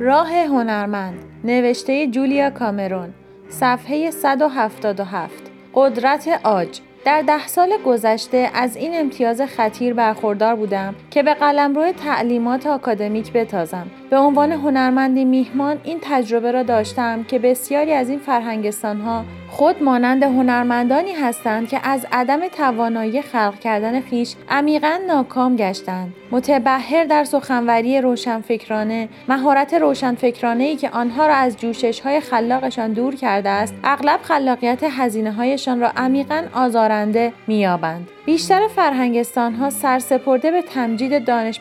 راه هنرمند نوشته جولیا کامرون صفحه 177 قدرت آج. در ده سال گذشته از این امتیاز خطیر برخوردار بودم که به قلمرو تعلیمات آکادمیک بتازم. به عنوان هنرمندی میهمان این تجربه را داشتم که بسیاری از این فرهنگستان ها خود مانند هنرمندانی هستند که از عدم توانایی خلق کردن خیش عمیقا ناکام گشتند. متبهر در سخنوری روشنفکرانه مهارت روشنفکرانه ای که آنها را از جوشش های خلاقشان دور کرده است اغلب خلاقیت هزینه هایشان را عمیقا آزارنده مییابند. بیشتر فرهنگستان ها سرسپرده به تمجید دانش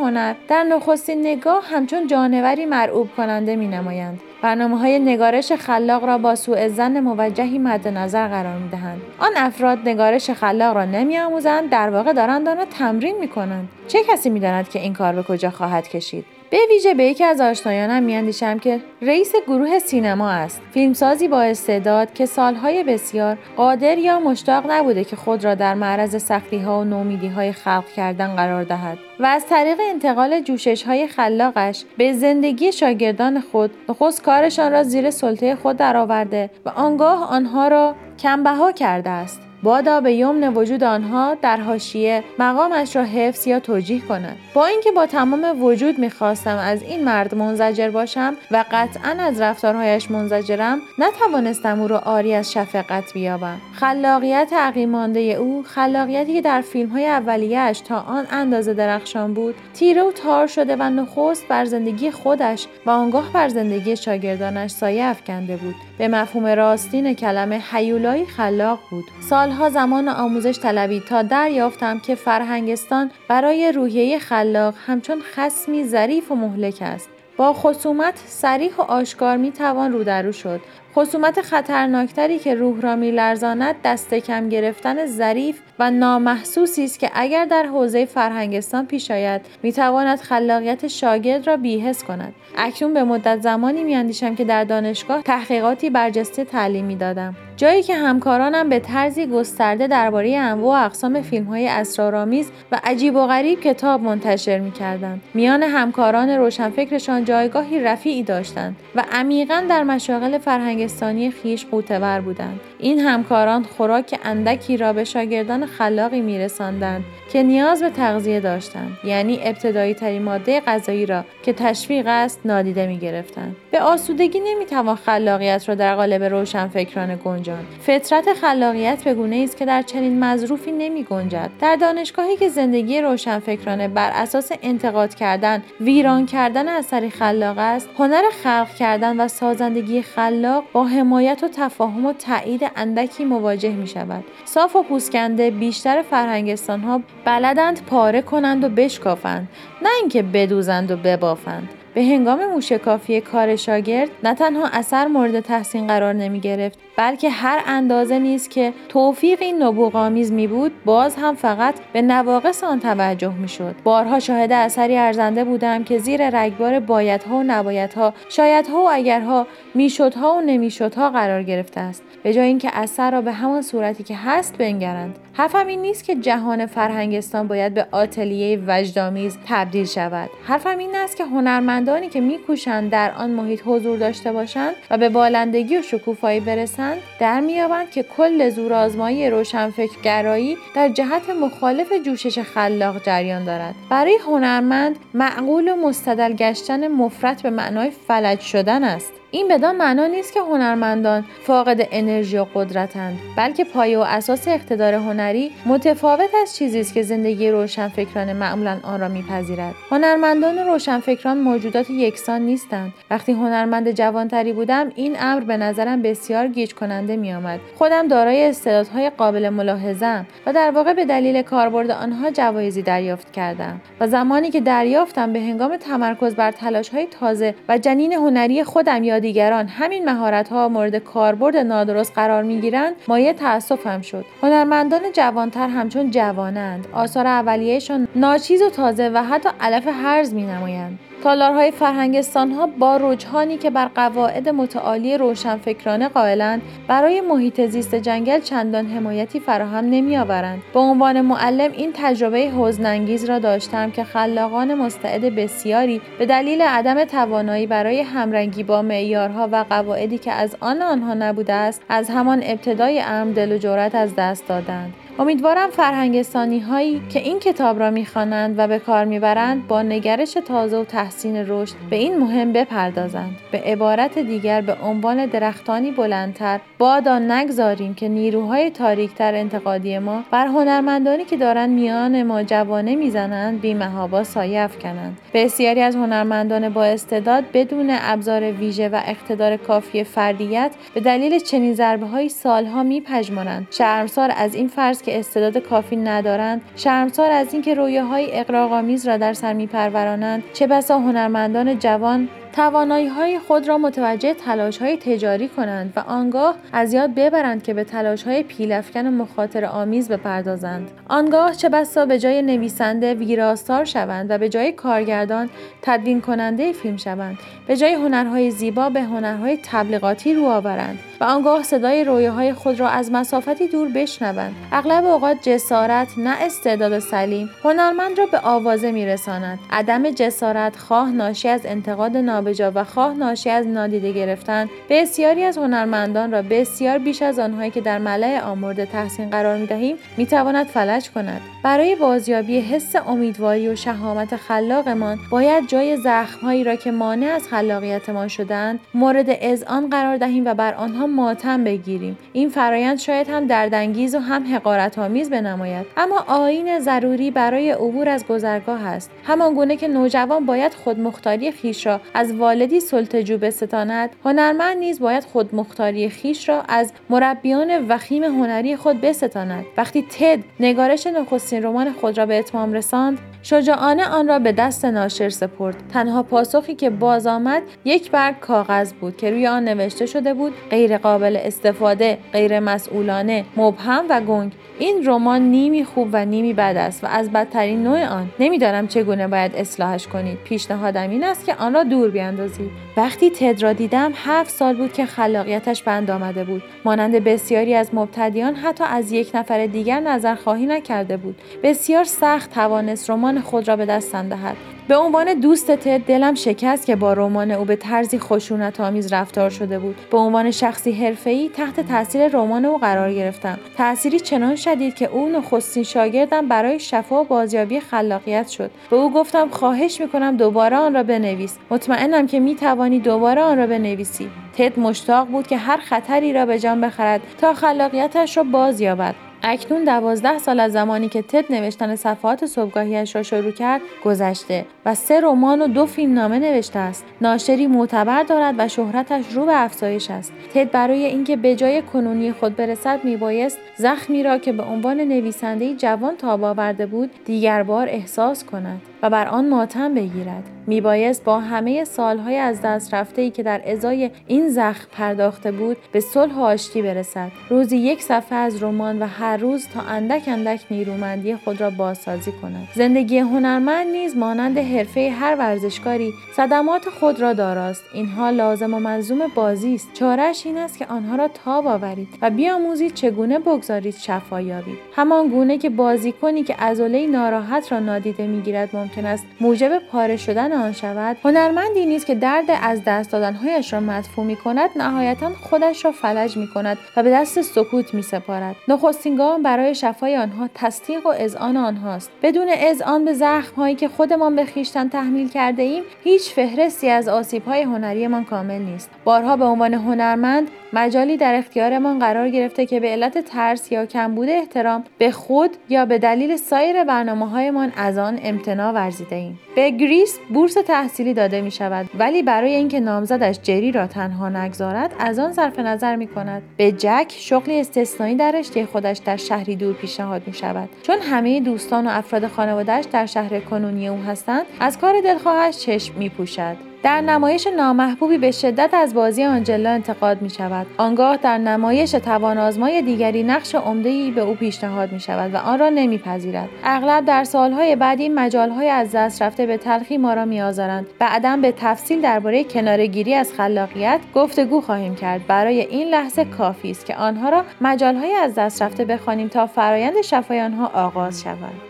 هنر در نخستین نگاه همچون جانوری مرعوب کننده می نمایند. برنامه های نگارش خلاق را با سوء زن موجهی مد نظر قرار می دهند. آن افراد نگارش خلاق را نمی آموزند در واقع دارند آن را تمرین می کنند. چه کسی می داند که این کار به کجا خواهد کشید؟ به ویژه به یکی از آشنایانم میاندیشم که رئیس گروه سینما است فیلمسازی با استعداد که سالهای بسیار قادر یا مشتاق نبوده که خود را در معرض سختی ها و نومیدی های خلق کردن قرار دهد و از طریق انتقال جوشش های خلاقش به زندگی شاگردان خود نخست کارشان را زیر سلطه خود درآورده و آنگاه آنها را کمبها کرده است. بادا به یمن وجود آنها در حاشیه مقامش را حفظ یا توجیه کند. با اینکه با تمام وجود می‌خواستم از این مرد منزجر باشم و قطعا از رفتارهایش منزجرم نتوانستم او را آری از شفقت بیابم. خلاقیت عقیمانده او خلاقیتی که در فیلم های اولیهاش تا آن اندازه درخشان بود تیره و تار شده و نخست بر زندگی خودش و آنگاه بر زندگی شاگردانش سایه افکنده بود. به مفهوم راستین کلمه حیولایی خلاق بود. سالها زمان آموزش طلبید تا دریافتم که فرهنگستان برای روحیه خلاق همچون خسمی ظریف و مهلک است. با خصومت سریح و آشکار می توان رو درو شد. خصومت خطرناکتری که روح را میلرزاند دست کم گرفتن ظریف و نامحسوسی است که اگر در حوزه فرهنگستان پیش آید می‌تواند خلاقیت شاگرد را بیهس کند. اکنون به مدت زمانی میاندیشم که در دانشگاه تحقیقاتی برجسته تعلیمی دادم جایی که همکارانم به طرزی گسترده درباره انواع و اقسام فیلم های اسرارآمیز و عجیب و غریب کتاب منتشر می‌کردند. میان همکاران روشنفکرشان جایگاهی رفیعی داشتند و عمیقا در مشاغل فرهنگستانی خیش قوتور بودند. این همکاران خوراک اندکی را به شاگردان خلاقی میرساندند که نیاز به تغذیه داشتند. یعنی ابتدایی ترین ماده غذایی را که تشویق است نادیده می گرفتند به آسودگی نمی‌توان خلاقیت را در قالب روشنفکرانه گنجان. فطرت خلاقیت به گونه است که در چنین مظروفی نمی گنجد در دانشگاهی که زندگی روشنفکرانه بر اساس انتقاد کردن ویران کردن اثری خلاق است هنر خلق کردن و سازندگی خلاق با حمایت و تفاهم و تایید اندکی مواجه می شود صاف و پوسکنده بیشتر فرهنگستان ها بلدند پاره کنند و بشکافند نه اینکه بدوزند و ببافند. به هنگام موشکافی کار شاگرد نه تنها اثر مورد تحسین قرار نمی گرفت بلکه هر اندازه نیست که توفیق این نبوغامیز می بود باز هم فقط به نواقص آن توجه می شد. بارها شاهد اثری ارزنده بودم که زیر رگبار بایدها و نبایدها شایدها و اگرها میشدها و نمیشدها قرار گرفته است. به جای اینکه اثر را به همان صورتی که هست بنگرند. حرفم این نیست که جهان فرهنگستان باید به آتلیه وجدامیز تبدیل شود. حرفم این است که هنرمندانی که میکوشند در آن محیط حضور داشته باشند و به بالندگی و شکوفایی برسند در مییابند که کل زورآزمایی روشنفکرگرایی در جهت مخالف جوشش خلاق جریان دارد. برای هنرمند معقول و مستدل گشتن مفرت به معنای فلج شدن است. این بدان معنا نیست که هنرمندان فاقد انرژی و قدرتند بلکه پایه و اساس اقتدار هنری متفاوت از چیزی است که زندگی روشنفکران معمولا آن را میپذیرد. هنرمندان و روشنفکران موجودات یکسان نیستند. وقتی هنرمند جوانتری بودم این امر به نظرم بسیار گیج کننده میآمد. خودم دارای استعدادهای قابل ملاحظهام و در واقع به دلیل کاربرد آنها جوایزی دریافت کردم و زمانی که دریافتم به هنگام تمرکز بر تلاشهای تازه و جنین هنری خودم یاد دیگران. همین مهارت ها مورد کاربرد نادرست قرار می گیرند مایه تاسفم شد. هنرمندان جوانتر همچون جوانند. آثار اولیهشان ناچیز و تازه و حتی علف هرز می نمایند تالارهای فرهنگستان ها با رجحانی که بر قواعد متعالی روشنفکرانه قائلند برای محیط زیست جنگل چندان حمایتی فراهم نمی آورند. به عنوان معلم این تجربه حزنانگیز را داشتم که خلاقان مستعد بسیاری به دلیل عدم توانایی برای همرنگی با معیارها و قواعدی که از آن آنها نبوده است از همان ابتدای امر دل و جرأت از دست دادند. امیدوارم فرهنگستانی هایی که این کتاب را می‌خوانند و به کار می‌برند با نگرش تازه و تحسین رشد به این مهم بپردازند. به عبارت دیگر به عنوان درختانی بلندتر بادا نگذاریم که نیروهای تاریکتر انتقادی ما بر هنرمندانی که دارند میان ما جوانه می‌زنند بیمهابا سایه افکنند. بسیاری از هنرمندان با استعداد بدون ابزار ویژه و اقتدار کافی فردیت به دلیل چنین ضربه های سالها میپژمرند. شرمسار از این فرض استعداد کافی ندارند شرمسار از اینکه رویاهای اقراقآمیز را در سر میپرورانند چه بسا هنرمندان جوان توانایی های خود را متوجه تلاش های تجاری کنند و آنگاه از یاد ببرند که به تلاش های پیلفکن مخاطر آمیز بپردازند. آنگاه چه بسا به جای نویسنده ویراستار شوند و به جای کارگردان تدوین کننده فیلم شوند. به جای هنرهای زیبا به هنرهای تبلیغاتی رو آورند و آنگاه صدای رویاهای خود را از مسافتی دور بشنوند. اغلب اوقات جسارت نه استعداد سلیم هنرمند را به آوازه میرساند. عدم جسارت خواه ناشی از انتقاد نابجا و خواه ناشی از نادیده گرفتن بسیاری از هنرمندان را بسیار بیش از آنهایی که در ملع آمرده تحسین قرار می دهیم می تواند فلج کند. برای بازیابی حس امیدواری و شهامت خلاقمان باید جای زخمهایی را که مانع از خلاقیتمان شدند مورد اذعان قرار دهیم و بر آنها ماتم بگیریم. این فرایند شاید هم دردانگیز و هم حقارت آمیز بنماید. اما آین ضروری برای عبور از گذرگاه است. همان گونه که نوجوان باید خودمختاری خیش را از والدی سلطجو بستاند هنرمند نیز باید خودمختاری خیش را از مربیان وخیم هنری خود بستاند. وقتی تد نگارش نخستین رمان خود را به اتمام رساند شجاعانه آن را به دست ناشر سپرد. تنها پاسخی که باز آمد یک برگ کاغذ بود که روی آن نوشته شده بود غیر قابل استفاده غیر مسئولانه مبهم و گنگ. این رمان نیمی خوب و نیمی بد است و از بدترین نوع آن. نمی‌دانم چگونه باید اصلاحش کنید. پیشنهادم این است که آن را دور بیاندازید وقتی تد را دیدم هفت سال بود که خلاقیتش بند آمده بود. مانند بسیاری از مبتدیان حتی از یک نفر دیگر نظر خواهی نکرده بود. بسیار سخت توانست رمان خود را به دستم دهد به عنوان دوست تد دلم شکست که با رمان او به طرزی خشونت آمیز رفتار شده بود. به عنوان شخصی حرفه‌ای تحت تاثیر رمان او قرار گرفتم. تأثیری چنان شدید که او نخستین شاگردم برای شفا و بازیابی خلاقیت شد. به او گفتم خواهش می‌کنم دوباره آن را بنویس. مطمئنم که می‌توانی دوباره آن را بنویسی. تد مشتاق بود که هر خطری را به جان بخرد تا خلاقیتش را باز یابد. اکنون دوازده سال از زمانی که تد نوشتن صفحات صبحگاهیش را شروع کرد گذشته و سه رمان و دو فیلم نامه نوشته است. ناشری معتبر دارد و شهرتش رو به افزایش است. تد برای اینکه به جای کنونی خود برسد میبایست زخمی را که به عنوان نویسنده جوان تاب آورده بود دیگر بار احساس کند و بر آن ماتم بگیرد. میبایست با همه سالهای از دست رفته ای که در ازای این زخم پرداخته بود به صلح و آشتی برسد. روزی یک صفحه از رمان و هر روز تا اندک اندک نیرومندی خود را بازسازی کند. زندگی هنرمند نیز مانند حرفه هر ورزشکاری صدمات خود را داراست. اینها لازم و ملزوم بازی است. چارش این است که آنها را تاب آورید و بیاموزید چگونه بگذارید شفا یابید همان گونه که بازیکنی که عضله ناراحت را نادیده می‌گیرد ممکن است موجب پاره شدن آن شود. هنرمندی نیست که درد از دست دادنهایش را مدفوع می کند نهایتا خودش را فلج می کند و به دست سکوت می سپارد نخستین گام برای شفای آنها تصدیق و اذعان آنهاست. بدون اذعان به زخم هایی که خودمان به خویشتن تحمیل کرده ایم هیچ فهرستی از آسیب های هنریمان کامل نیست. بارها به عنوان هنرمند مجالی در اختیارمان قرار گرفته که به علت ترس یا کمبود احترام به خود یا به دلیل سایر برنامه هایمان از آن امتناع ورزیده ایم. به گریس بورس تحصیلی داده می شود ولی برای اینکه نامزدش جری را تنها نگذارد از آن صرف نظر می کند. به جک شغلی استثنایی در رشته خودش در شهری دور پیشنهاد می شود. چون همه دوستان و افراد خانوادهش در شهر کنونی او هستند از کار دلخواهش چشم می پوشد. در نمایش نامحبوبی به شدت از بازی آنجلا انتقاد می شود. آنگاه در نمایش توانازمای دیگری نقش عمده‌ای به او پیشنهاد می شود و آن را نمیپذیرد. اغلب در سالهای بعد این مجالهای از دست رفته به تلخی ما را میآزارند. بعدا به تفصیل درباره کنارگیری از خلاقیت گفتگو خواهیم کرد. برای این لحظه کافی است که آنها را مجالهای از دست رفته بخوانیم تا فرایند شفای آنها آغاز شود.